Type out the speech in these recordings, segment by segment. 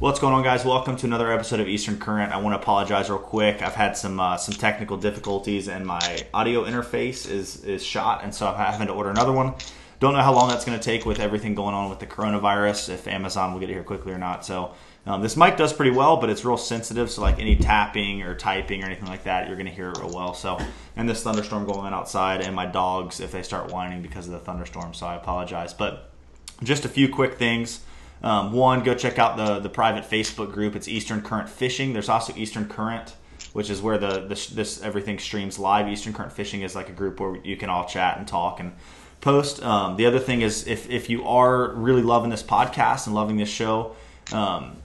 What's going on, guys? Welcome to another episode of Eastern Current. I want to apologize real quick. I've had some uh, some technical difficulties, and my audio interface is is shot, and so I'm having to order another one. Don't know how long that's going to take with everything going on with the coronavirus. If Amazon will get it here quickly or not. So um, this mic does pretty well, but it's real sensitive. So like any tapping or typing or anything like that, you're going to hear it real well. So and this thunderstorm going on outside, and my dogs if they start whining because of the thunderstorm. So I apologize, but just a few quick things. Um, one, go check out the the private Facebook group. It's Eastern Current Fishing. There's also Eastern Current, which is where the this, this everything streams live. Eastern Current Fishing is like a group where you can all chat and talk and post. Um, the other thing is if if you are really loving this podcast and loving this show. Um,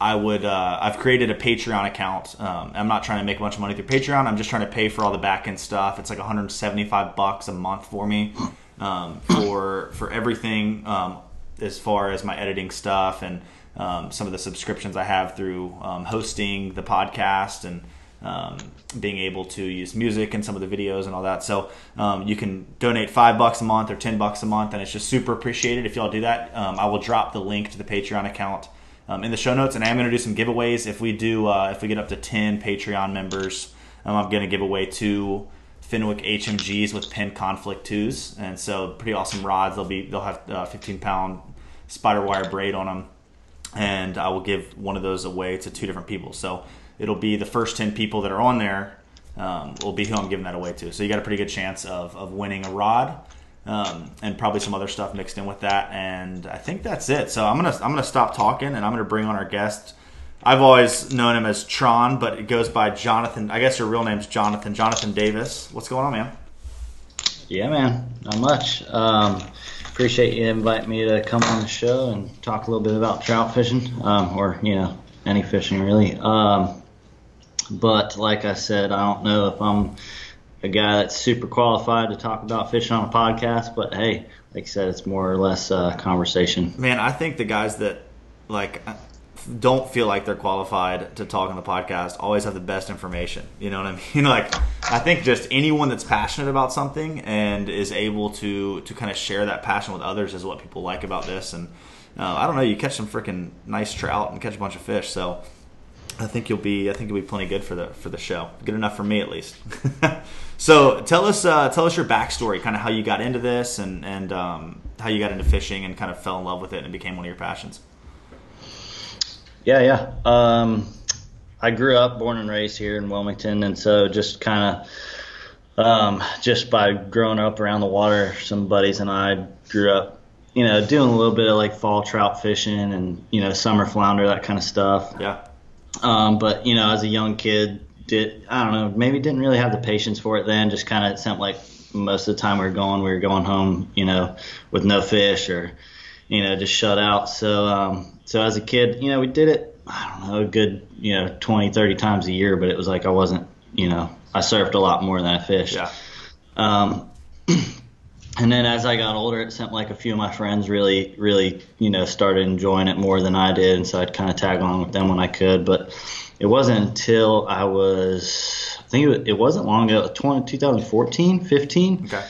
I would. Uh, I've created a Patreon account. Um, I'm not trying to make a bunch of money through Patreon. I'm just trying to pay for all the back end stuff. It's like 175 bucks a month for me um, for for everything. Um, as far as my editing stuff and um, some of the subscriptions I have through um, hosting the podcast and um, being able to use music and some of the videos and all that. So um, you can donate five bucks a month or ten bucks a month, and it's just super appreciated if y'all do that. Um, I will drop the link to the Patreon account um, in the show notes, and I am going to do some giveaways if we do uh, if we get up to ten Patreon members. I'm going to give away two. Fenwick HMGs with Penn Conflict twos, and so pretty awesome rods. They'll be they'll have uh, 15 pound spider wire braid on them, and I will give one of those away to two different people. So it'll be the first 10 people that are on there um, will be who I'm giving that away to. So you got a pretty good chance of of winning a rod. Um, and probably some other stuff mixed in with that, and I think that's it. So I'm gonna I'm gonna stop talking, and I'm gonna bring on our guest. I've always known him as Tron, but it goes by Jonathan. I guess your real name's Jonathan. Jonathan Davis. What's going on, man? Yeah, man. Not much. Um, appreciate you inviting me to come on the show and talk a little bit about trout fishing, um, or you know, any fishing really. Um, but like I said, I don't know if I'm a guy that's super qualified to talk about fishing on a podcast. But hey, like I said, it's more or less a conversation. Man, I think the guys that like don't feel like they're qualified to talk on the podcast always have the best information. You know what I mean? Like I think just anyone that's passionate about something and is able to to kind of share that passion with others is what people like about this. And uh, I don't know, you catch some freaking nice trout and catch a bunch of fish. So I think you'll be I think you'll be plenty good for the for the show. Good enough for me at least. so tell us uh, tell us your backstory, kind of how you got into this and and um, how you got into fishing and kind of fell in love with it and became one of your passions. Yeah, yeah. Um, I grew up, born and raised here in Wilmington, and so just kind of, um, just by growing up around the water, some buddies and I grew up, you know, doing a little bit of like fall trout fishing and you know summer flounder, that kind of stuff. Yeah. Um, but you know, as a young kid, did I don't know, maybe didn't really have the patience for it then. Just kind of seemed like most of the time we were going, we were going home, you know, with no fish or you know, just shut out. So, um, so as a kid, you know, we did it, I don't know, a good, you know, 20, 30 times a year, but it was like I wasn't, you know, I surfed a lot more than I fished. Yeah. Um, and then as I got older, it seemed like a few of my friends really, really, you know, started enjoying it more than I did. And so I'd kind of tag along with them when I could. But it wasn't until I was, I think it wasn't long ago, 20, 2014, 15. Okay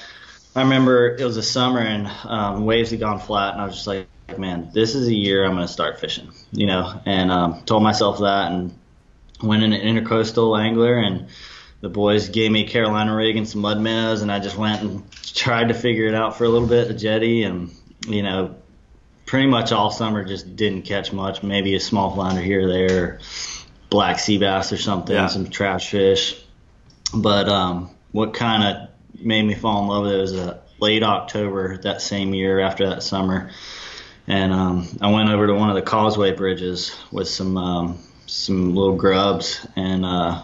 I remember it was a summer and um, waves had gone flat, and I was just like, man, this is a year I'm going to start fishing, you know, and um, told myself that and went in an Intracoastal Angler and the boys gave me a Carolina rig and some mud minnows and I just went and tried to figure it out for a little bit, the jetty and, you know, pretty much all summer just didn't catch much, maybe a small flounder here or there, black sea bass or something, yeah. some trash fish. But um, what kind of made me fall in love with it It was a late October that same year after that summer, and um, I went over to one of the causeway bridges with some um, some little grubs and uh,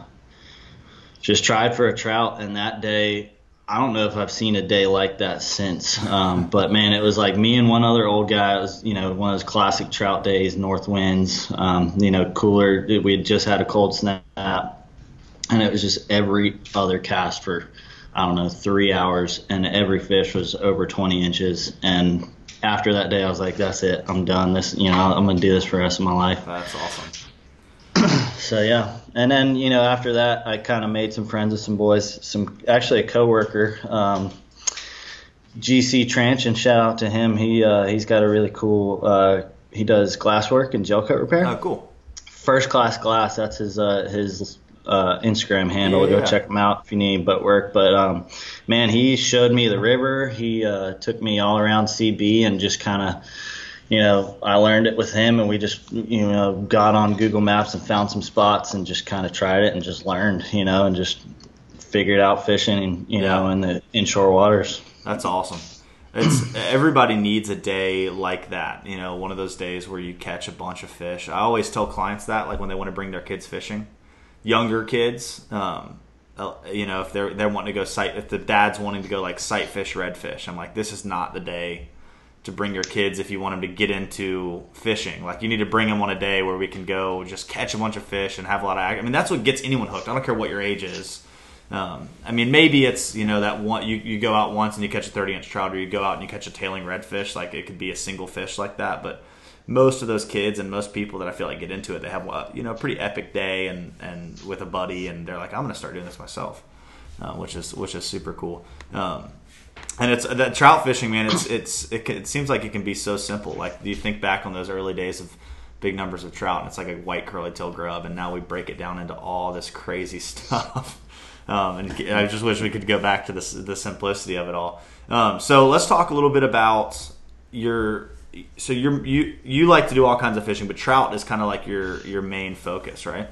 just tried for a trout. And that day, I don't know if I've seen a day like that since. Um, but man, it was like me and one other old guy. It was you know one of those classic trout days, north winds, um, you know cooler. We had just had a cold snap, and it was just every other cast for I don't know, three hours, and every fish was over 20 inches. And after that day, I was like, that's it, I'm done. This, you know, I'm gonna do this for the rest of my life. That's awesome. so yeah, and then you know after that, I kind of made some friends with some boys. Some actually a coworker, um, GC Tranch, and shout out to him. He uh, he's got a really cool. Uh, he does glass work and gel coat repair. Oh, cool. First Class Glass. That's his uh, his uh, Instagram handle. Yeah. Go check him out if you need butt work. But um, man, he showed me the river. He uh, took me all around CB and just kind of, you know, I learned it with him, and we just, you know, got on Google Maps and found some spots and just kind of tried it and just learned, you know, and just figured out fishing, and, you know, in the inshore waters. That's awesome. It's everybody needs a day like that. You know, one of those days where you catch a bunch of fish. I always tell clients that, like when they want to bring their kids fishing, younger kids. Um, uh, you know, if they're they're wanting to go sight, if the dad's wanting to go like sight fish, redfish, I'm like, this is not the day to bring your kids if you want them to get into fishing. Like you need to bring them on a day where we can go just catch a bunch of fish and have a lot of. I mean, that's what gets anyone hooked. I don't care what your age is. Um, I mean, maybe it's you know that one you, you go out once and you catch a 30 inch trout, or you go out and you catch a tailing redfish. Like it could be a single fish like that, but most of those kids and most people that I feel like get into it, they have a you know a pretty epic day and and with a buddy, and they're like, I'm gonna start doing this myself, uh, which is which is super cool. Um, and it's that trout fishing, man. It's it's it, it seems like it can be so simple. Like you think back on those early days of big numbers of trout, and it's like a white curly tail grub, and now we break it down into all this crazy stuff. Um, and I just wish we could go back to the the simplicity of it all. Um, so let's talk a little bit about your. So you're, you you like to do all kinds of fishing, but trout is kind of like your your main focus, right?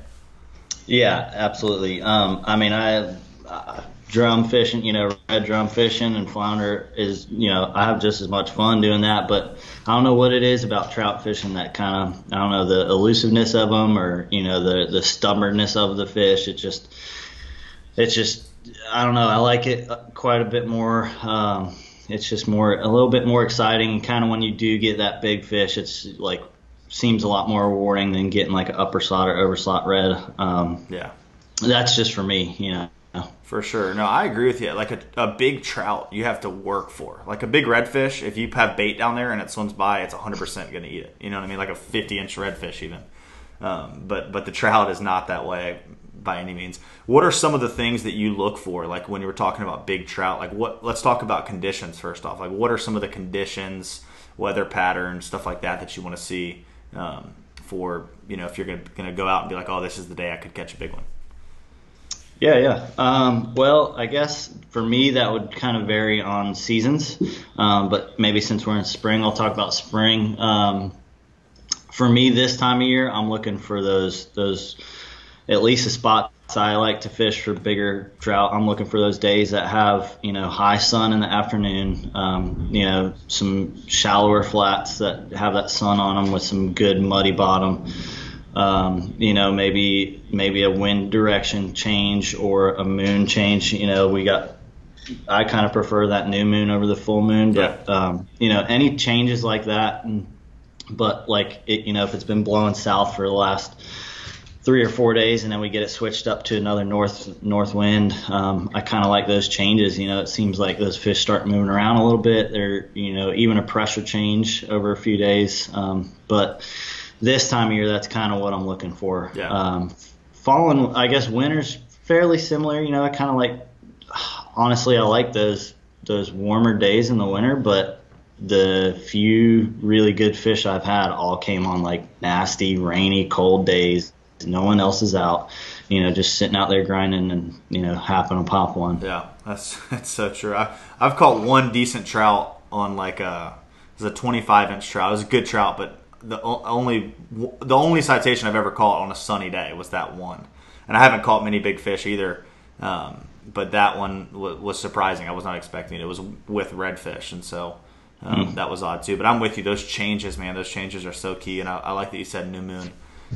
Yeah, absolutely. Um, I mean, I uh, drum fishing, you know, red drum fishing and flounder is, you know, I have just as much fun doing that. But I don't know what it is about trout fishing that kind of, I don't know, the elusiveness of them or you know the the stubbornness of the fish. It just, it's just, I don't know. I like it quite a bit more. Um, it's just more a little bit more exciting. Kind of when you do get that big fish, it's like seems a lot more rewarding than getting like an upper slot or over slot red. Um, Yeah. that's just for me, you know. For sure. No, I agree with you. Like a, a big trout, you have to work for. Like a big redfish, if you have bait down there and it swims by, it's 100% going to eat it. You know what I mean? Like a 50 inch redfish, even. Um, but but the trout is not that way by any means. What are some of the things that you look for? Like when you were talking about big trout, like what? Let's talk about conditions first off. Like what are some of the conditions, weather patterns, stuff like that that you want to see um, for you know if you're going to go out and be like, oh, this is the day I could catch a big one. Yeah, yeah. Um, well, I guess for me that would kind of vary on seasons, um, but maybe since we're in spring, I'll talk about spring. Um, for me, this time of year, I'm looking for those those at least the spots I like to fish for bigger trout. I'm looking for those days that have you know high sun in the afternoon, um, you know some shallower flats that have that sun on them with some good muddy bottom um, you know, maybe maybe a wind direction change or a moon change. You know, we got. I kind of prefer that new moon over the full moon, but um, you know, any changes like that. And, but like it, you know, if it's been blowing south for the last three or four days, and then we get it switched up to another north north wind, um, I kind of like those changes. You know, it seems like those fish start moving around a little bit. They're you know even a pressure change over a few days, um, but this time of year, that's kind of what I'm looking for. Yeah. Um, falling, I guess winter's fairly similar. You know, I kind of like, honestly, I like those those warmer days in the winter, but the few really good fish I've had all came on like nasty, rainy, cold days. No one else is out. You know, just sitting out there grinding and you know happen to pop one. Yeah, that's that's so true. I, I've caught one decent trout on like a it was a 25 inch trout. It was a good trout, but the only the only citation I've ever caught on a sunny day was that one, and I haven't caught many big fish either. Um, but that one w- was surprising. I was not expecting it. It was with redfish, and so um, that was odd too. But I'm with you. Those changes, man, those changes are so key. And I, I like that you said new moon.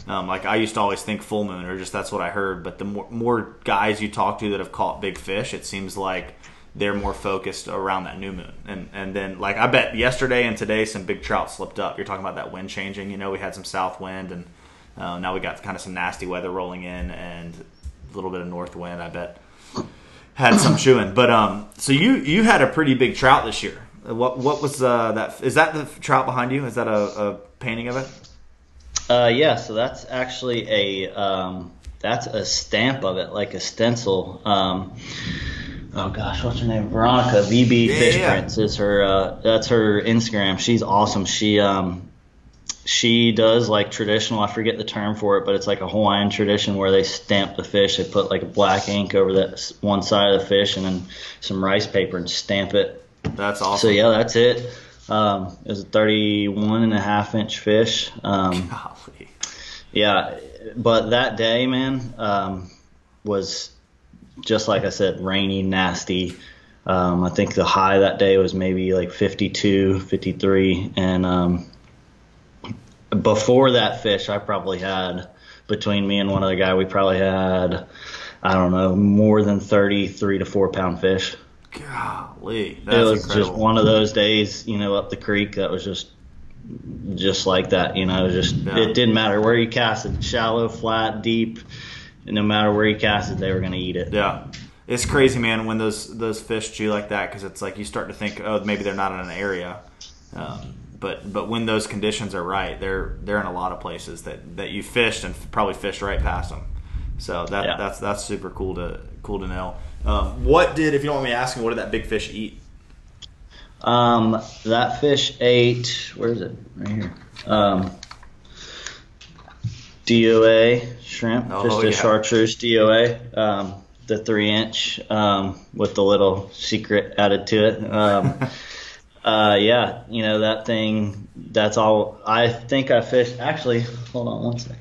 Um, like I used to always think full moon, or just that's what I heard. But the more, more guys you talk to that have caught big fish, it seems like they're more focused around that new moon. And and then like I bet yesterday and today some big trout slipped up. You're talking about that wind changing. You know, we had some south wind, and uh, now we got kind of some nasty weather rolling in and a little bit of north wind. I bet had some chewing. But um, so you you had a pretty big trout this year. What what was uh, that? Is that the trout behind you? Is that a, a painting of it? Uh, yeah, so that's actually a um, that's a stamp of it, like a stencil. Um, oh gosh, what's her name? Veronica VB Yeah, Fish yeah. Prints is her. Uh, that's her Instagram. She's awesome. She um, she does like traditional. I forget the term for it, but it's like a Hawaiian tradition where they stamp the fish. They put like a black ink over that one side of the fish and then some rice paper and stamp it. That's awesome. So yeah, that's it. Um, it was a 31 and a half inch fish. Um, Golly. yeah, but that day, man, um, was just like I said, rainy, nasty. Um, I think the high that day was maybe like 52, 53, and um, before that fish, I probably had between me and one other guy, we probably had I don't know more than 33 to four pound fish. Golly, that's it was incredible. just one of those days, you know, up the creek that was just just like that, you know, just Yeah. it didn't matter where you casted, shallow, flat, deep, and no matter where you casted, they were going to eat it. Yeah, it's crazy, man. When those those fish chew like that, because it's like you start to think, oh, maybe they're not in an area. Um, but but when those conditions are right, they're they're in a lot of places that, that you fished and probably fished right past them. So that Yeah. that's that's super cool to cool to know. Um, what did, if you don't want me asking, what did that big fish eat? Um, that fish ate. Where is it? Right here. Um, DOA shrimp, Oh, just a yeah. chartreuse DOA, um, the three inch um, with the little secret added to it. Um, uh, yeah, you know that thing. That's all. I think I fished. Actually, hold on one second.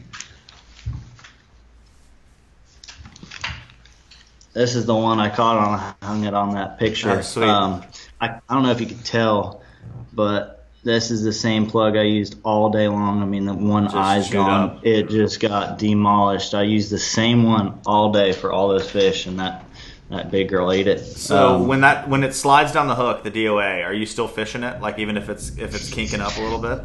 This is the one I caught on. I hung it on that picture. Oh. Um, I, I don't know if you could tell, but this is the same plug I used all day long. I mean, the one Just eye's gone. up. It just got demolished. I used the same one all day for all those fish, and that that big girl ate it. So Um, when that when it slides down the hook, the DOA, are you still fishing it? Like even if it's if it's kinking up a little bit?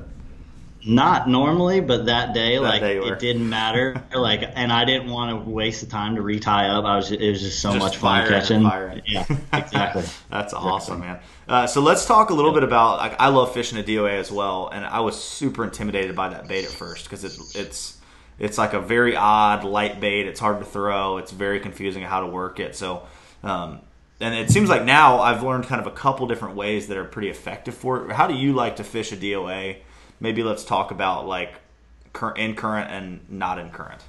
Not normally, but that day, like day it didn't matter. like, and I didn't want to waste the time to retie up. I was, it was just so Just much fun catching. Yeah, exactly. That's awesome, man. Uh, so let's talk a little bit about. Like, I love fishing a DOA as well, and I was super intimidated by that bait at first because it's it's it's like a very odd light bait. It's hard to throw. It's very confusing how to work it. So, um, and it seems like now I've learned kind of a couple different ways that are pretty effective for it. How do you like to fish a DOA? Maybe let's talk about like in current and not in current.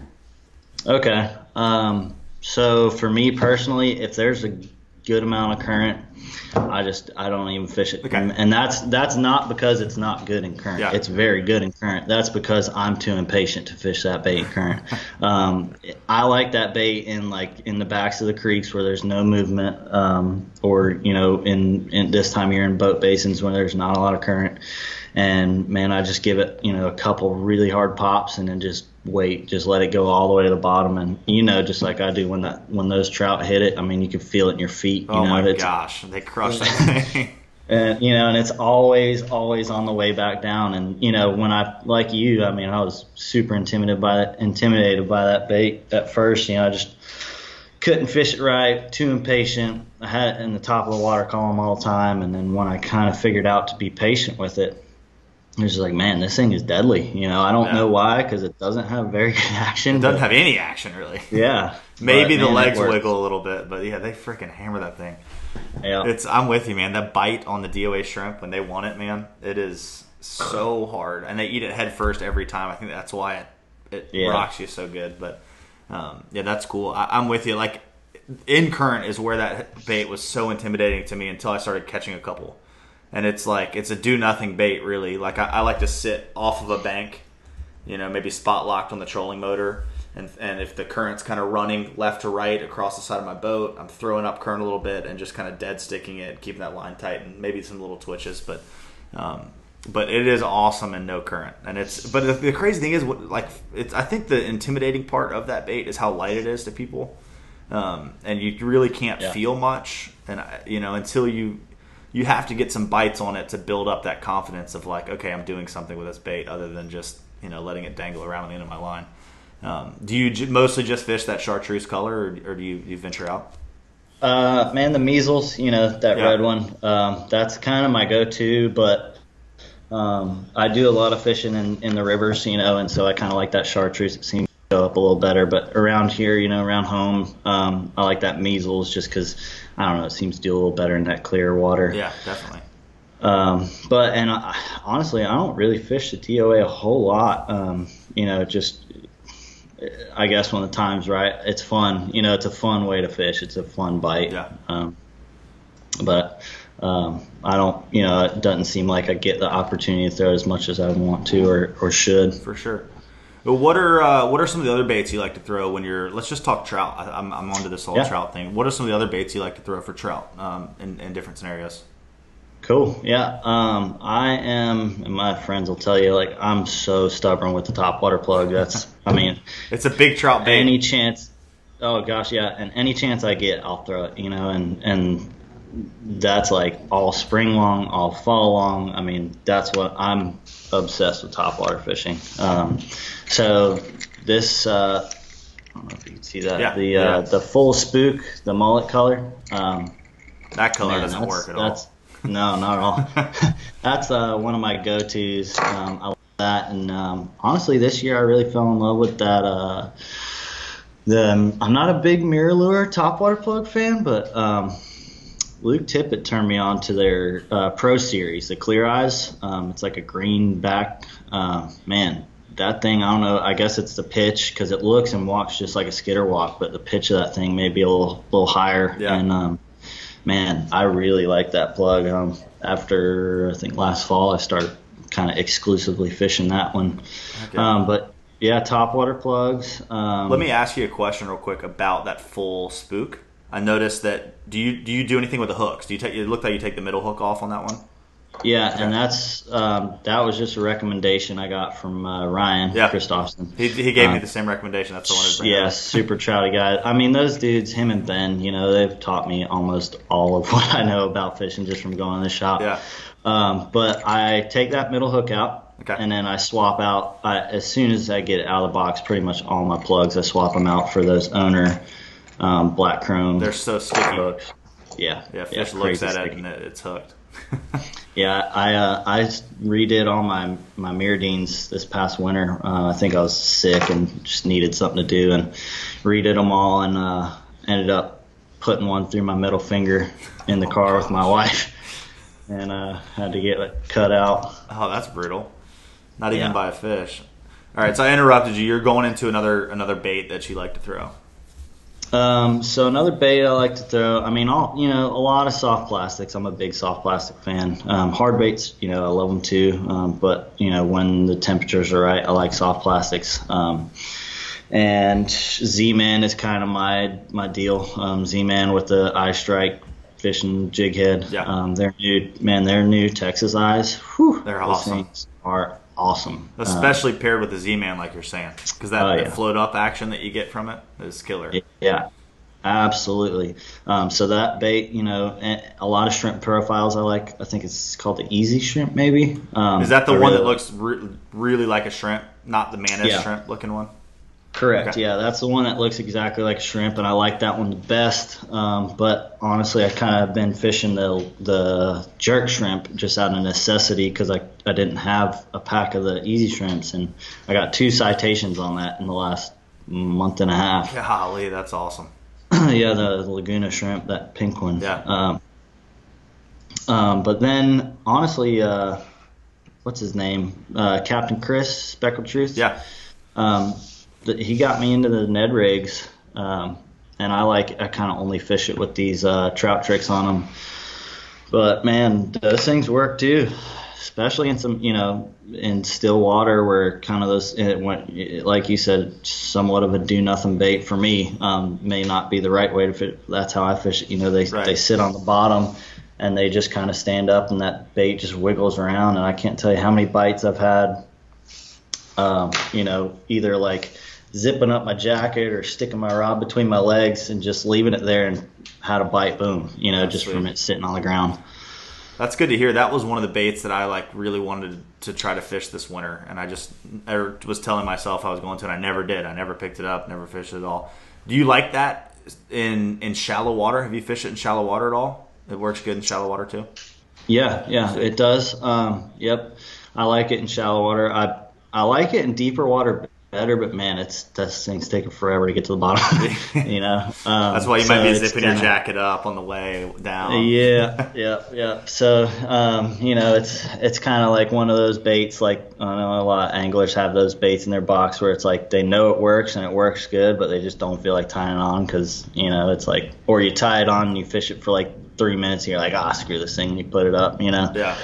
Okay. Um, so for me personally, if there's a good amount of current, I just I don't even fish it. Okay. And that's that's not because it's not good in current. Yeah. It's very good in current. That's because I'm too impatient to fish that bait in current. um, I like that bait in like in the backs of the creeks where there's no movement, um, or you know in in this time of year in boat basins when there's not a lot of current. And man, I just give it you know a couple really hard pops and then just wait, just let it go all the way to the bottom. And you know, just like I do when that when those trout hit it, I mean you can feel it in your feet. You Oh know, my gosh, they crush that thing. and you know, and it's always, always on the way back down. And you know, when I like you, I mean, I was super intimidated by that, intimidated by that bait at first. You know, I just couldn't fish it right, too impatient. I had it in the top of the water column all the time, and then when I kind of figured out to be patient with it, it was just like, man, this thing is deadly. You know, I don't Yeah. know why because it doesn't have very good action. It doesn't but- have any action really. yeah, Maybe But, the man, legs wiggle a little bit, but yeah, they freaking hammer that thing. Yeah. It's I'm with you, man. That bite on the DOA shrimp when they want it, man, it is so hard, and they eat it head first every time. I think that's why it it Yeah. rocks you so good. But um, yeah, that's cool. I, I'm with you. Like in current is where that bait was so intimidating to me until I started catching a couple, and it's like it's a do nothing bait really. Like I, I like to sit off of a bank, you know, maybe spot locked on the trolling motor. And, and if the current's kind of running left to right across the side of my boat, I'm throwing up current a little bit and just kind of dead sticking it, keeping that line tight, and maybe some little twitches. But um, but it is awesome and no current. And it's but the, the crazy thing is, what like it's I think the intimidating part of that bait is how light it is to people, um, and you really can't Yeah. feel much. And you know until you you have to get some bites on it to build up that confidence of like, okay, I'm doing something with this bait other than just you know letting it dangle around on the end of my line. Um, do you j- mostly just fish that chartreuse color, or, or do you, you venture out? Uh, man, the measles, you know, that Yeah. red one, um, that's kind of my go-to, but um, I do a lot of fishing in, in the rivers, you know, and so I kind of like that chartreuse. It seems go up a little better, but around here, you know, around home, um, I like that measles just because, I don't know, it seems to do a little better in that clear water. Yeah, definitely. Um, but and I, honestly, I don't really fish the DOA a whole lot. Um, you know, just I guess when the time's right, it's fun. You know, it's a fun way to fish. It's a fun bite. Yeah. Um, but um, I don't, you know, it doesn't seem like I get the opportunity to throw as much as I want to or, or should. For sure. But what are uh, what are some of the other baits you like to throw when you're? Let's just talk trout. I, I'm I'm onto this whole Yeah. trout thing. What are some of the other baits you like to throw for trout um, in, in different scenarios? Cool. Yeah. Um, I am, and my friends will tell you, like, I'm so stubborn with the top water plug. That's, I mean, It's a big trout bait. any chance, oh gosh, yeah, and any chance I get, I'll throw it, you know, and, and that's like all spring long, all fall long. I mean, that's what I'm obsessed with top water fishing. Um, so this, uh, I don't know if you can see that, Yeah, the, uh, yeah. the full spook, the mullet color, um, that color Man, doesn't work at all. that's- No, not at all. that's uh, one of my go-tos. Um, I like that, and um, honestly, this year I really fell in love with that. Uh, the I'm not a big MirrOlure top water plug fan, but um, Luke Tippett turned me on to their uh, Pro Series, the Clear Eyes. Um, it's like a green back. Uh, man, that thing, I don't know. I guess it's the pitch because it looks and walks just like a skitter walk, but the pitch of that thing may be a little, little higher. Yeah. And um, man, I really like that plug. Um, after I think last fall, I started kind of exclusively fishing that one. Okay. Um, but yeah, top water plugs. Um, Let me ask you a question real quick about that full spook. I noticed that. Do you do you do anything with the hooks? Do you take? It looked like you take the middle hook off on that one. Yeah, and that's um, that was just a recommendation I got from uh, Ryan Yeah. He, he gave me Uh, the same recommendation. That's the one. bring Yeah, up. super trouty guy. I mean, those dudes, him and Ben, you know, they've taught me almost all of what I know about fishing just from going to the shop. Yeah. Um, but I take that middle hook out, Okay. and then I swap out I, as soon as I get out of the box. Pretty much all my plugs, I swap them out for those owner um, black chrome They're so sticky. hooks. Yeah, Yeah, fish looks crazy at it sticky. and it, it's hooked. Yeah, I uh, I redid all my my MirrOdines this past winter. Uh, I think I was sick and just needed something to do, and redid them all, and uh, ended up putting one through my middle finger in the car with my wife, and uh, had to get it cut out. Oh, that's brutal. Not even Yeah. by a fish. All right, so I interrupted you. You're going into another another bait that you like to throw. Um, so another bait I like to throw. I mean, all you know, a lot of soft plastics. I'm a big soft plastic fan. Um, hard baits, you know, I love them too. Um, but you know, when the temperatures are right, I like soft plastics. Um, and Z-Man is kind of my my deal. Um, Z-Man with the eye strike fishing jig head. Yeah. Um, they're new, man. They're new Texas eyes. Whew, They're awesome. Are awesome. Especially paired with the Z-Man, like you're saying, because that, Oh, yeah. float up action that you get from it is killer. Yeah, absolutely. Um, so that bait, you know, a lot of shrimp profiles I like. I think it's called the Easy Shrimp, maybe. Um, Is that the I one really that looks re- really like a shrimp, not the mantis Yeah. shrimp looking one? Correct. Okay. Yeah, that's the one that looks exactly like a shrimp, and I like that one the best. Um, but honestly, I kind of been fishing the the jerk shrimp just out of necessity because I I didn't have a pack of the Easy Shrimps, and I got two citations on that in the last month and a half. Golly, that's awesome. yeah, the Laguna shrimp, that pink one. Yeah. Um, um, but then, honestly, uh, what's his name? Uh, Captain Chris, Speckled Truth. Yeah, Um, he got me into the Ned rigs, um, and I like I kind of only fish it with these uh, trout tricks on them. But man, those things work too, especially in some you know in still water where kind of those it went like you said somewhat of a do nothing bait for me um, may not be the right way to fish. That's how I fish it. You know they Right. they sit on the bottom. And they just kind of stand up, and that bait just wiggles around. And I can't tell you how many bites I've had um, you know, either like zipping up my jacket or sticking my rod between my legs and just leaving it there and had a bite, boom, you know, That's just sweet. from it sitting on the ground. that's good to hear. That was one of the baits that I like really wanted to try to fish this winter, and I just I was telling myself I was going to, and I never did. I never picked it up, never fished it at all. Do you like that in in shallow water? Have you fished it in shallow water at all? It works good in shallow water too. Yeah, yeah, it does. Um, yep, I like it in shallow water. I I like it in deeper water better, but man, it's this thing's taking forever to get to the bottom. you know, um, That's why you so might be zipping your kinda- jacket up on the way down. Yeah, yeah, yeah. So, um, you know, it's it's kind of like one of those baits. Like I know a lot of anglers have those baits in their box where it's like they know it works and it works good, but they just don't feel like tying it on because you know it's like, or you tie it on and you fish it for like three minutes and you're like, ah, screw this thing, and you put it up, you know. Yeah.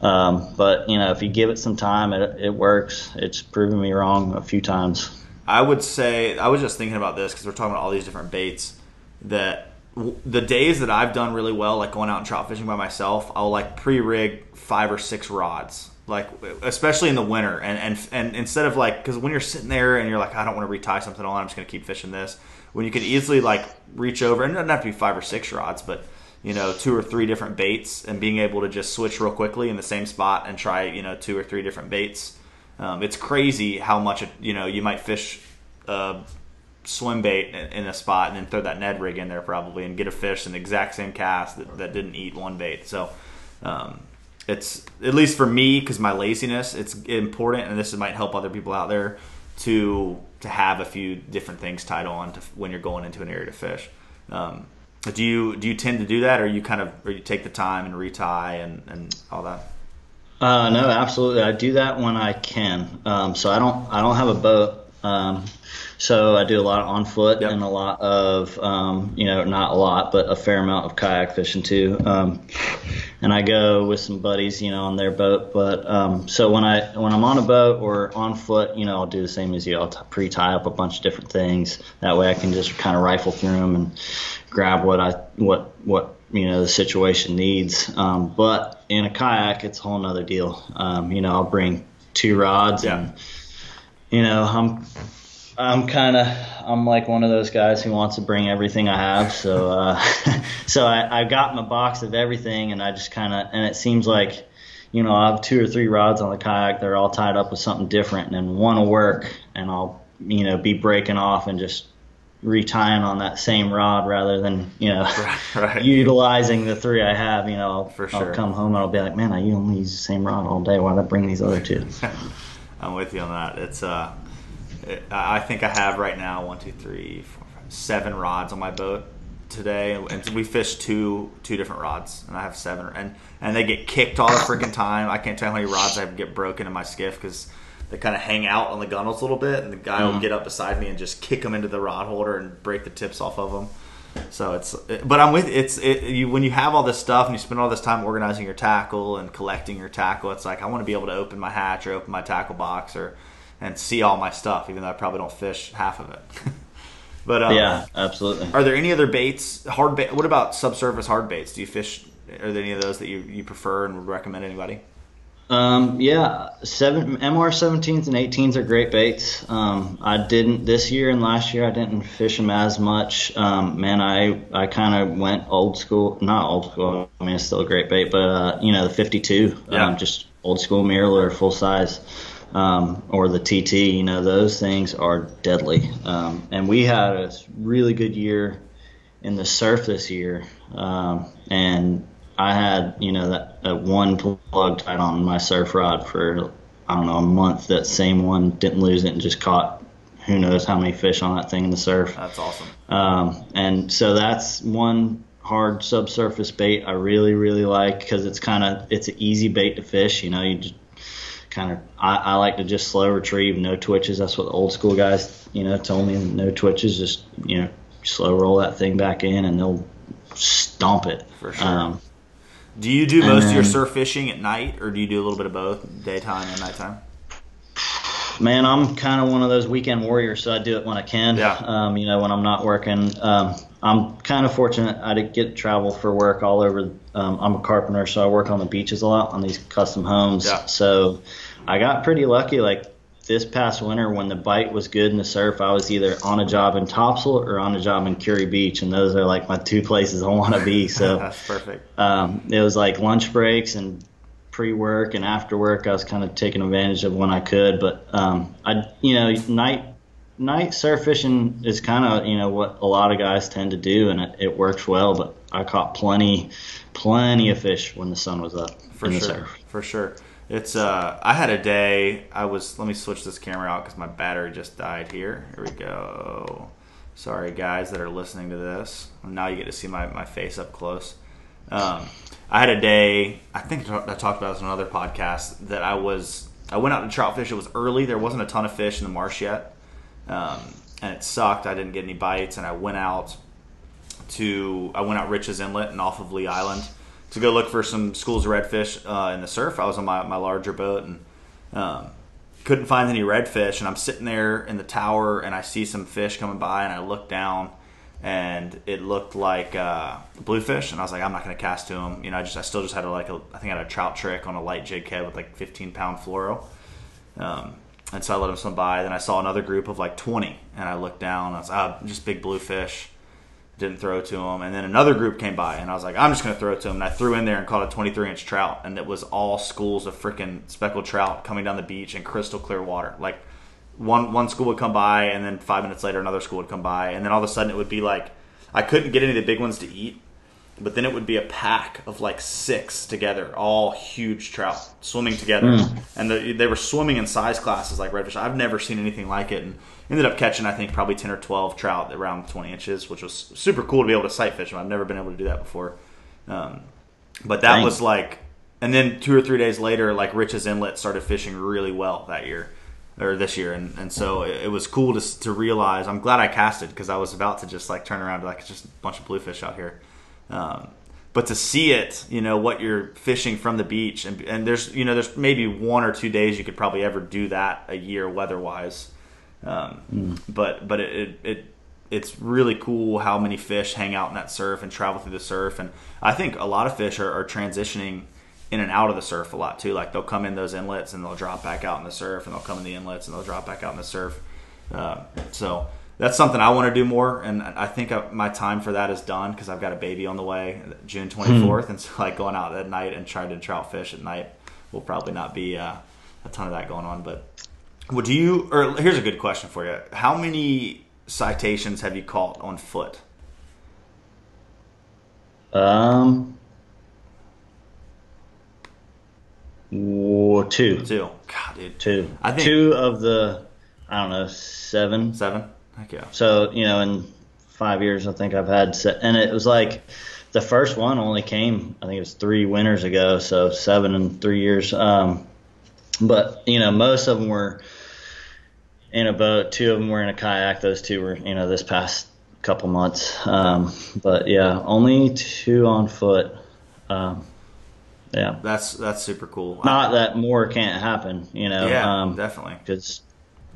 Um, but you know, if you give it some time, it it works. It's proven me wrong a few times. I would say I was just thinking about this because we're talking about all these different baits. That w- the days that I've done really well, like going out and trout fishing by myself, I'll like pre-rig five or six rods, like especially in the winter. And and and instead of like, because when you're sitting there and you're like, I don't want to retie something on, I'm just gonna keep fishing this. When you can easily like reach over, and it doesn't have to be five or six rods, but you know, two or three different baits, and being able to just switch real quickly in the same spot and try, you know, two or three different baits. Um, it's crazy how much you know you might fish a swim bait in- a spot and then throw that Ned rig in there probably and get a fish in the exact same cast that, that didn't eat one bait. So um, it's at least for me because my laziness, it's important, and this might help other people out there to to have a few different things tied on to, when you're going into an area to fish. Um, do you do you tend to do that, or you kind of or you take the time and retie and, and all that? Uh, no, absolutely. I do that when I can. Um, so I don't I don't have a boat. Um, so I do a lot on foot Yep. and a lot of um, you know not a lot but a fair amount of kayak fishing too. Um, and I go with some buddies you know on their boat. But um, so when I when I'm on a boat or on foot, you know I'll do the same as you. I'll t- pre-tie up a bunch of different things. That way I can just kind of rifle through them and grab what I what what you know the situation needs. Um, but in a kayak, it's a whole nother deal. Um, you know, I'll bring two rods, Yeah. and you know, I'm I'm kind of I'm like one of those guys who wants to bring everything I have. So uh, so I, I got my box of everything, and I just kind of and it seems like. You know, I have two or three rods on the kayak. They're all tied up with something different, and one will work, and I'll, you know, be breaking off and just retying on that same rod rather than you know right. utilizing the three I have. You know, I'll, For sure. I'll come home and I'll be like, man, I only use the same rod all day. Why did I bring these other two? I'm with you on that. It's uh, it, I think I have right now one, two, three, four, five, seven rods on my boat today, and we fished two two different rods, and I have seven, and and they get kicked all the freaking time. I can't tell how many rods I get broken in my skiff because they kind of hang out on the gunnels a little bit, and the guy will Mhm. get up beside me and just kick them into the rod holder and break the tips off of them. So it's, but I'm with it's it, you when you have all this stuff and you spend all this time organizing your tackle and collecting your tackle. It's like I want to be able to open my hatch or open my tackle box or and see all my stuff, even though I probably don't fish half of it. but um, yeah, absolutely. are there any other baits? Hard bait? What about subsurface hard baits? Do you fish? Are there any of those that you, you prefer and would recommend anybody? Um, yeah, seven MR 17s and 18s are great baits. Um, I didn't this year and last year I didn't fish them as much. Um, man, I I kind of went old school, not old school. I mean, it's still a great bait, but uh, you know the 52, Yeah. um, just old school mirror full size. Um, or the TT, you know, those things are deadly. Um, and we had a really good year in the surf this year, um, and I had you know that, that one plug tied on my surf rod for I don't know a month. That same one didn't lose it and just caught who knows how many fish on that thing in the surf. That's awesome. Um, and so that's one hard subsurface bait I really really like because it's kind of it's an easy bait to fish. You know, you just kind of I, I like to just slow retrieve, no twitches. That's what the old school guys you know told me. No twitches, just you know slow roll that thing back in and they'll stomp it. For sure. Um, Do you do most of your surf fishing at night, or do you do a little bit of both, daytime and nighttime? Man, I'm kind of one of those weekend warriors, so I do it when I can. Yeah. Um, you know, when I'm not working. Um, I'm kind of fortunate. I get travel for work all over. Um, I'm a carpenter, so I work on the beaches a lot on these custom homes. Yeah. So I got pretty lucky. Like this past winter, when the bite was good in the surf, I was either on a job in Topsail or on a job in Kure Beach, and those are like my two places I want to be. So That's perfect. um, it was like lunch breaks and pre-work and after work. I was kind of taking advantage of when I could, but um, I, you know, night night surf fishing is kind of you know what a lot of guys tend to do, and it, it works well. But I caught plenty, plenty of fish when the sun was up For in the sure. surf. For sure. It's uh, I had a day. I was. Let me switch this camera out because my battery just died here. Here we go. Sorry, guys that are listening to this. Now you get to see my, my face up close. Um, I had a day. I think I talked about this on another podcast that I was. I went out to trout fish. It was early. There wasn't a ton of fish in the marsh yet, um, and it sucked. I didn't get any bites, and I went out to. I went out Rich's Inlet and off of Lea Island to go look for some schools of redfish uh, in the surf. I was on my, my larger boat and um, couldn't find any redfish. And I'm sitting there in the tower and I see some fish coming by and I look down and it looked like uh, bluefish. And I was like, I'm not going to cast to them. You know, I just I still just had a, like a, I think I had a trout trick on a light jig head with like 15 pound fluoro. Um, and so I let them swim by. Then I saw another group of like 20, and I looked down. And I was ah, just big bluefish didn't throw to him. And then another group came by, and I was like, I'm just going to throw it to him. And I threw in there and caught a 23 inch trout, and it was all schools of freaking speckled trout coming down the beach in crystal clear water. Like one one school would come by, and then five minutes later another school would come by, and then all of a sudden it would be like I couldn't get any of the big ones to eat. But then it would be a pack of like six together, all huge trout swimming together, mm. and the, they were swimming in size classes like redfish. I've never seen anything like it, and ended up catching I think probably ten or twelve trout around twenty inches, which was super cool to be able to sight fish them. I've never been able to do that before. Um, but that Dang. was like, and then two or three days later, like Rich's Inlet started fishing really well that year or this year, and, and so it, it was cool to to realize. I'm glad I casted because I was about to just like turn around like it's just a bunch of bluefish out here. Um, but to see it, you know, what you're fishing from the beach, and, and there's, you know, there's maybe one or two days you could probably ever do that a year weather wise. Um, mm. But but it, it, it it's really cool how many fish hang out in that surf and travel through the surf, and I think a lot of fish are, are transitioning in and out of the surf a lot too. Like they'll come in those inlets and they'll drop back out in the surf, and they'll come in the inlets and they'll drop back out in the surf. Uh, so that's something I want to do more, and I think my time for that is done because I've got a baby on the way, June 24th, hmm. and so like going out at night and trying to trout fish at night will probably not be uh, a ton of that going on, but would you? Or here's a good question for you: How many citations have you caught on foot? Um, two. Two. God, dude. Two. I think two of the I don't know seven. Seven. Heck yeah. So you know, in five years, I think I've had, se- and it was like the first one only came. I think it was three winters ago. So seven in three years. Um, but you know, most of them were in a boat. Two of them were in a kayak. Those two were, you know, this past couple months. Um, but yeah, only two on foot. Um, yeah, that's that's super cool. Not that more can't happen, you know. Yeah, um, definitely. Because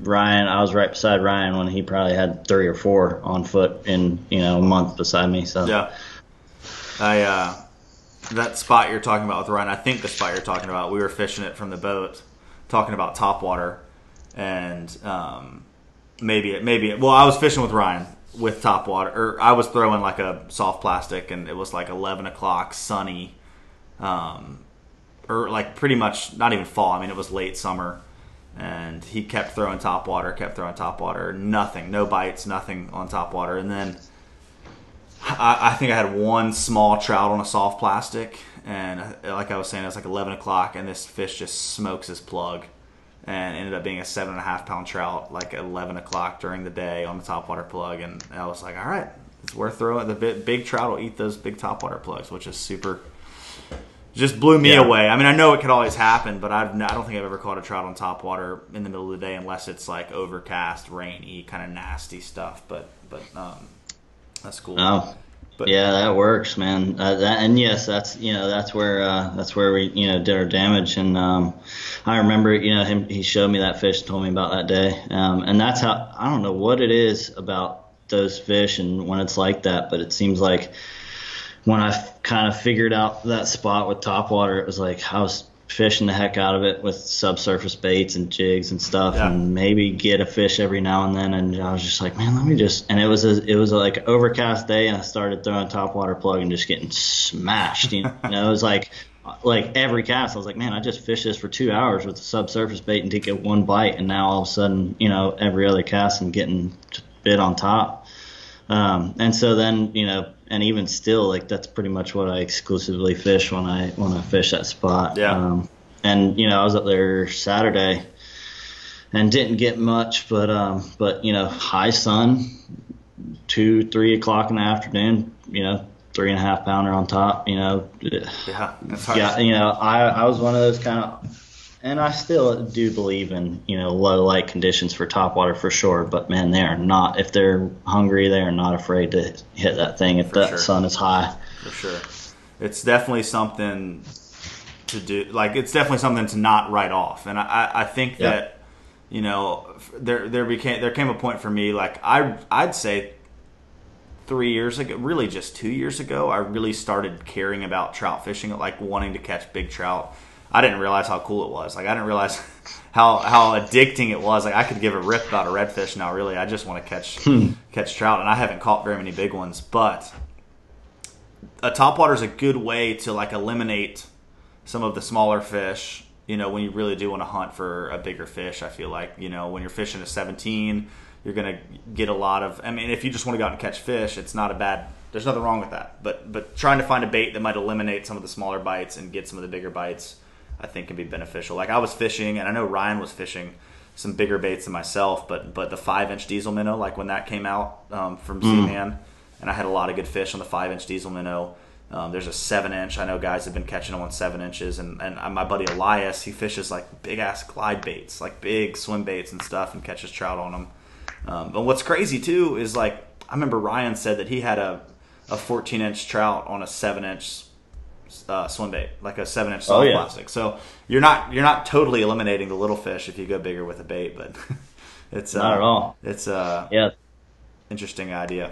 Ryan, I was right beside Ryan when he probably had three or four on foot in you know a month beside me. So yeah, I uh, that spot you're talking about with Ryan. I think the spot you're talking about. We were fishing it from the boat, talking about top water and um, maybe it, maybe it, well, I was fishing with Ryan with top water, or I was throwing like a soft plastic, and it was like eleven o'clock, sunny, um, or like pretty much not even fall. I mean, it was late summer, and he kept throwing top water, kept throwing top water, nothing, no bites, nothing on top water, and then. I, I think I had one small trout on a soft plastic, and like I was saying, it was like 11 o'clock, and this fish just smokes his plug and ended up being a seven and a half pound trout like 11 o'clock during the day on the topwater plug. And i was like all right it's worth throwing. The big, big trout will eat those big topwater plugs which is super just blew me yeah. away. I mean i know it could always happen but I've, i don't think i've ever caught a trout on topwater in the middle of the day unless it's like overcast rainy kind of nasty stuff but but um, that's cool. Oh but yeah, that works, man. Uh, that, and yes, that's you know that's where uh, that's where we you know did our damage. And um, I remember you know him he showed me that fish, told me about that day, um, and that's how I don't know what it is about those fish and when it's like that, but it seems like when I kind of figured out that spot with top water, it was like I was fishing the heck out of it with subsurface baits and jigs and stuff, yeah. and maybe get a fish every now and then. And I was just like, man, let me just. And it was a it was a, like an overcast day, and I started throwing top water plug and just getting smashed. You know, it was like like every cast, I was like, man, I just fished this for two hours with the subsurface bait and didn't get one bite, and now all of a sudden, you know, every other cast I'm getting bit on top. Um, and so then, you know, and even still, like that's pretty much what I exclusively fish when I when I fish that spot. Yeah. Um, and you know, I was up there Saturday and didn't get much, but um, but you know, high sun, two, three o'clock in the afternoon, you know, three and a half pounder on top, you know. Yeah. Yeah, you know, I I was one of those kind of, and I still do believe in you know low light conditions for topwater for sure. But man, they are not. If they're hungry, they are not afraid to hit that thing if For that sure. sun is high. for sure. It's definitely something to do. Like it's definitely something to not write off. And I, I- I think Yeah. that you know there there became there came a point for me like I I'd say three years ago, really just two years ago, I really started caring about trout fishing, like wanting to catch big trout. I didn't realize how cool it was. Like I didn't realize how how addicting it was. Like I could give a rip about a redfish now. Really, I just want to catch hmm. catch trout, and I haven't caught very many big ones. But a topwater is a good way to like eliminate some of the smaller fish. You know, when you really do want to hunt for a bigger fish, I feel like you know when you're fishing a 17, you're gonna get a lot of. I mean, if you just want to go out and catch fish, it's not a bad. There's nothing wrong with that. But but trying to find a bait that might eliminate some of the smaller bites and get some of the bigger bites, I think can be beneficial. Like I was fishing, and I know Ryan was fishing some bigger baits than myself, but but the five inch diesel minnow, like when that came out um, from Z-Man, and I had a lot of good fish on the five inch diesel minnow. Um, there's a seven inch. I know guys have been catching them on seven inches, and and my buddy Elias, he fishes like big ass glide baits, like big swim baits and stuff, and catches trout on them. Um, but what's crazy too is like I remember Ryan said that he had a a 14 inch trout on a seven inch uh, swim bait, like a seven inch soft Oh, yeah. plastic. So you're not you're not totally eliminating the little fish if you go bigger with a bait, but it's uh, Not at all. It's a Yeah, interesting idea.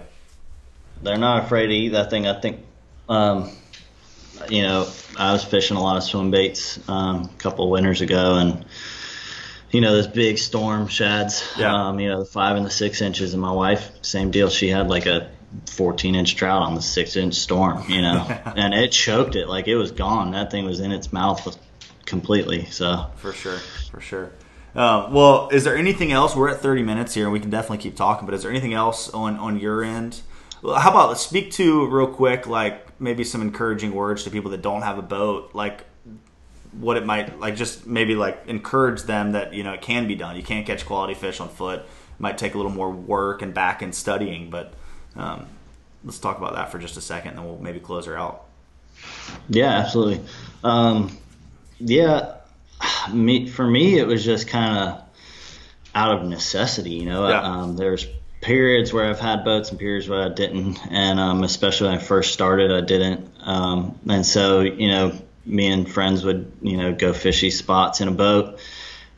they're not afraid to eat that thing. I think, um, you know, I was fishing a lot of swim baits um, a couple winters ago, and you know, those big storm shads. Yeah. Um, you know, the five and the six inches, and my wife, same deal. She had like a 14 inch trout on the six inch storm. You know, and it choked it like it was gone. That thing was in its mouth completely. So. For sure, for sure. Um, well, is there anything else? We're at 30 minutes here, and we can definitely keep talking. But is there anything else on on your end? Well, how about let's speak to real quick, like maybe some encouraging words to people that don't have a boat, like what it might like. Just maybe like encourage them that you know it can be done. You can't catch quality fish on foot. It might take a little more work and back and studying, but um, let's talk about that for just a second, and then we'll maybe close her out. Yeah, absolutely. Um, yeah, me for me it was just kind of out of necessity. You know, Yeah. um, there's periods where I've had boats and periods where I didn't, and um, especially when I first started, I didn't. Um, and so you know, me and friends would you know go fishy spots in a boat.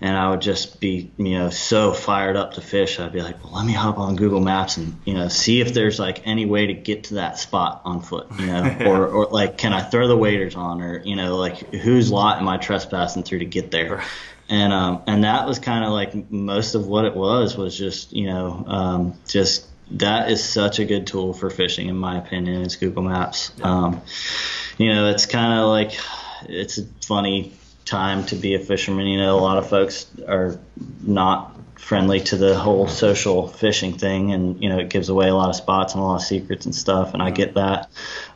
And I would just be, you know, so fired up to fish. I'd be like, well, let me hop on Google Maps and, you know, see if there's like any way to get to that spot on foot, you know, or, or like, can I throw the waders on or, you know, like whose lot am I trespassing through to get there? And, um, and that was kind of like most of what it was, was just, you know, um, just that is such a good tool for fishing, in my opinion, is Google Maps. Um, you know, it's kind of like, it's funny time to be a fisherman. You know, a lot of folks are not friendly to the whole social fishing thing, and you know, it gives away a lot of spots and a lot of secrets and stuff. And I get that,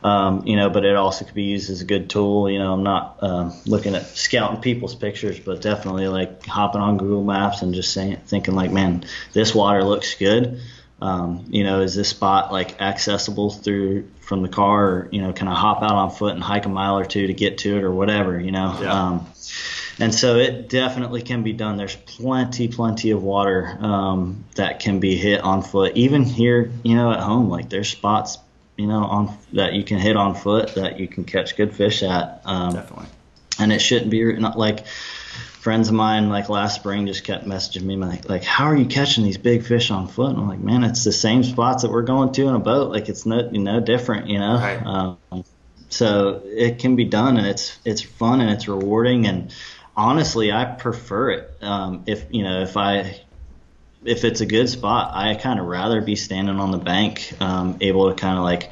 um, you know, but it also could be used as a good tool. You know, I'm not um, looking at scouting people's pictures, but definitely like hopping on Google Maps and just saying, thinking like, man, this water looks good. Um, you know, is this spot like accessible through from the car, or you know, can I hop out on foot and hike a mile or two to get to it, or whatever, you know? Yeah. And so it definitely can be done. There's plenty, plenty of water um, that can be hit on foot. Even here, you know, at home, like there's spots, you know, on that you can hit on foot that you can catch good fish at. Um, Definitely. and it shouldn't be not like friends of mine like last spring just kept messaging me like like how are you catching these big fish on foot and I'm like man it's the same spots that we're going to in a boat like it's no you know different you know Right. um, so it can be done and it's it's fun and it's rewarding and honestly I prefer it um, if you know if I if it's a good spot I kind of rather be standing on the bank um, able to kind of like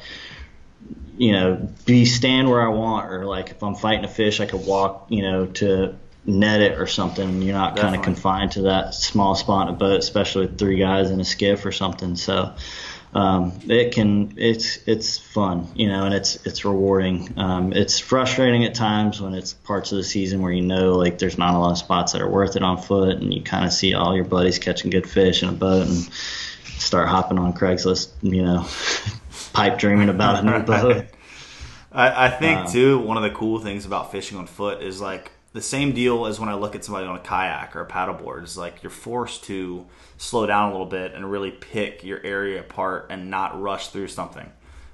you know, be stand where I want, or like if I'm fighting a fish, I could walk, you know, to net it or something. You're not kind of confined to that small spot in a boat, especially with three guys in a skiff or something. So, um, it can it's it's fun, you know, and it's it's rewarding. Um, it's frustrating at times when it's parts of the season where you know like there's not a lot of spots that are worth it on foot, and you kind of see all your buddies catching good fish in a boat and start hopping on Craigslist, you know, pipe dreaming about a new boat. I, I think um, too one of the cool things about fishing on foot is like the same deal as when I look at somebody on a kayak or a paddleboard. Is like you're forced to slow down a little bit and really pick your area apart and not rush through something.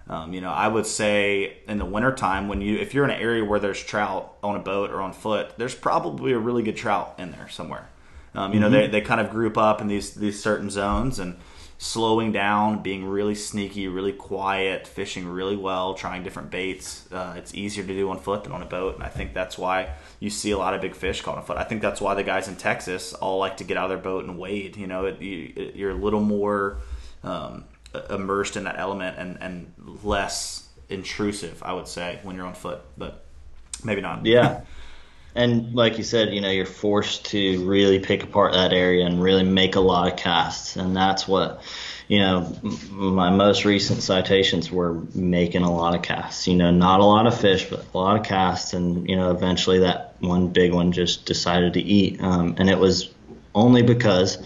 Um, you know, I would say in the wintertime when you if you're in an area where there's trout on a boat or on foot, there's probably a really good trout in there somewhere. Um, you mm-hmm. know, they, they kind of group up in these these certain zones and slowing down, being really sneaky, really quiet, fishing really well, trying different baits. Uh, it's easier to do on foot than on a boat, and I think that's why you see a lot of big fish caught on foot. I think that's why the guys in Texas all like to get out of their boat and wade. You know, it, you, you're a little more um, immersed in that element and, and less intrusive, I would say, when you're on foot, but maybe not. Yeah. And like you said, you know, you're forced to really pick apart that area and really make a lot of casts. And that's what, you know, my most recent citations were making a lot of casts. You know, not a lot of fish, but a lot of casts. And, you know, eventually that one big one just decided to eat. Um, and it was only because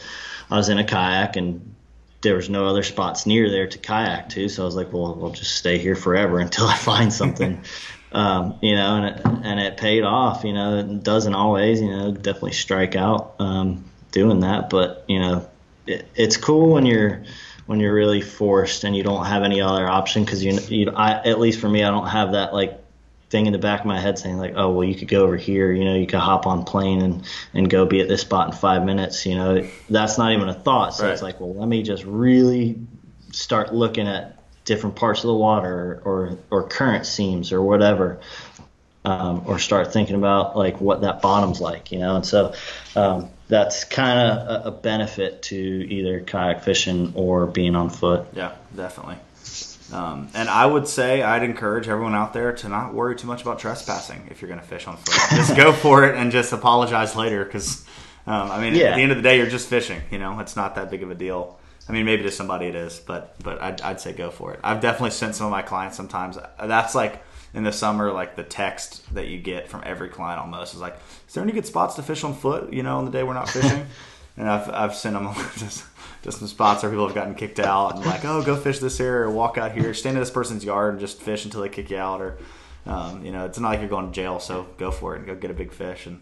I was in a kayak and there was no other spots near there to kayak to. So I was like, well, I'll just stay here forever until I find something. Um, you know, and it, and it paid off. You know, it doesn't always, you know, definitely strike out um, doing that, but you know, it, it's cool when you're when you're really forced and you don't have any other option because you, you I, at least for me, I don't have that like thing in the back of my head saying like, oh well, you could go over here, you know, you could hop on plane and and go be at this spot in five minutes. You know, that's not even a thought. So right. it's like, well, let me just really start looking at different parts of the water or or current seams or whatever, um, or start thinking about like what that bottom's like, you know. And so um, that's kind of a, a, benefit to either kayak fishing or being on foot. Yeah, definitely. Um, and I would say I'd encourage everyone out there to not worry too much about trespassing if you're going to fish on foot. just go for it and just apologize later because, um, I mean, yeah. at the end of the day, you're just fishing. You know, it's not that big of a deal. I mean, maybe to somebody it is, but but I'd, I'd say go for it. I've definitely sent some of my clients sometimes. That's like in the summer, like the text that you get from every client almost is like, "Is there any good spots to fish on foot?" You know, on the day we're not fishing. and I've I've sent them just just some spots where people have gotten kicked out and like, "Oh, go fish this area, or walk out here, stand in this person's yard and just fish until they kick you out." Or um, you know, it's not like you're going to jail, so go for it and go get a big fish and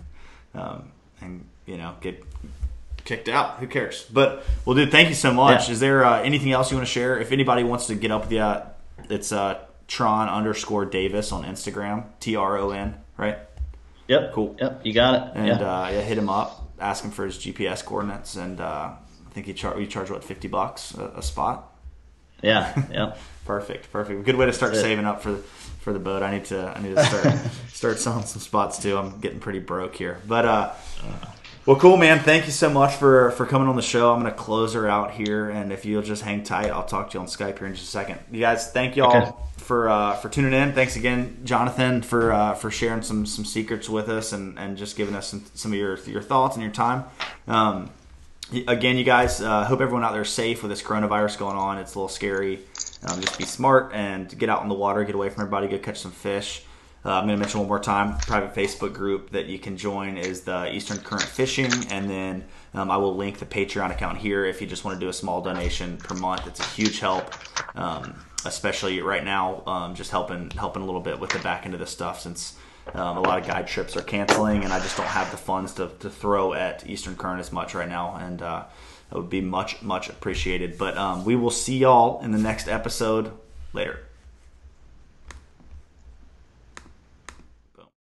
um, and you know get kicked out. Who cares? But well, dude, thank you so much. Yeah. Is there uh, anything else you want to share? If anybody wants to get up with you, uh, it's uh, Tron underscore Davis on Instagram. T R O N, right? Yep. Cool. Yep. You got it. And yeah. Uh, yeah, hit him up, ask him for his GPS coordinates, and uh, I think he char- we charge what fifty bucks a, a spot. Yeah. Yep. perfect. Perfect. Good way to start That's saving it. up for for the boat. I need to I need to start start selling some spots too. I'm getting pretty broke here, but uh, well, cool, man. Thank you so much for for coming on the show. I'm going to close her out here, and if you'll just hang tight, I'll talk to you on Skype here in just a second. You guys, thank y'all okay. for uh, for tuning in. Thanks again, Jonathan, for uh, for sharing some some secrets with us and, and just giving us some, some of your your thoughts and your time. Um, again, you guys, uh, hope everyone out there is safe with this coronavirus going on. It's a little scary. Um, just be smart and get out in the water, get away from everybody, go catch some fish. Uh, I'm going to mention one more time. Private Facebook group that you can join is the Eastern Current Fishing, and then um, I will link the Patreon account here if you just want to do a small donation per month. It's a huge help, um, especially right now. Um, just helping helping a little bit with the back end of this stuff since um, a lot of guide trips are canceling, and I just don't have the funds to, to throw at Eastern Current as much right now, and uh, it would be much much appreciated. But um, we will see y'all in the next episode later.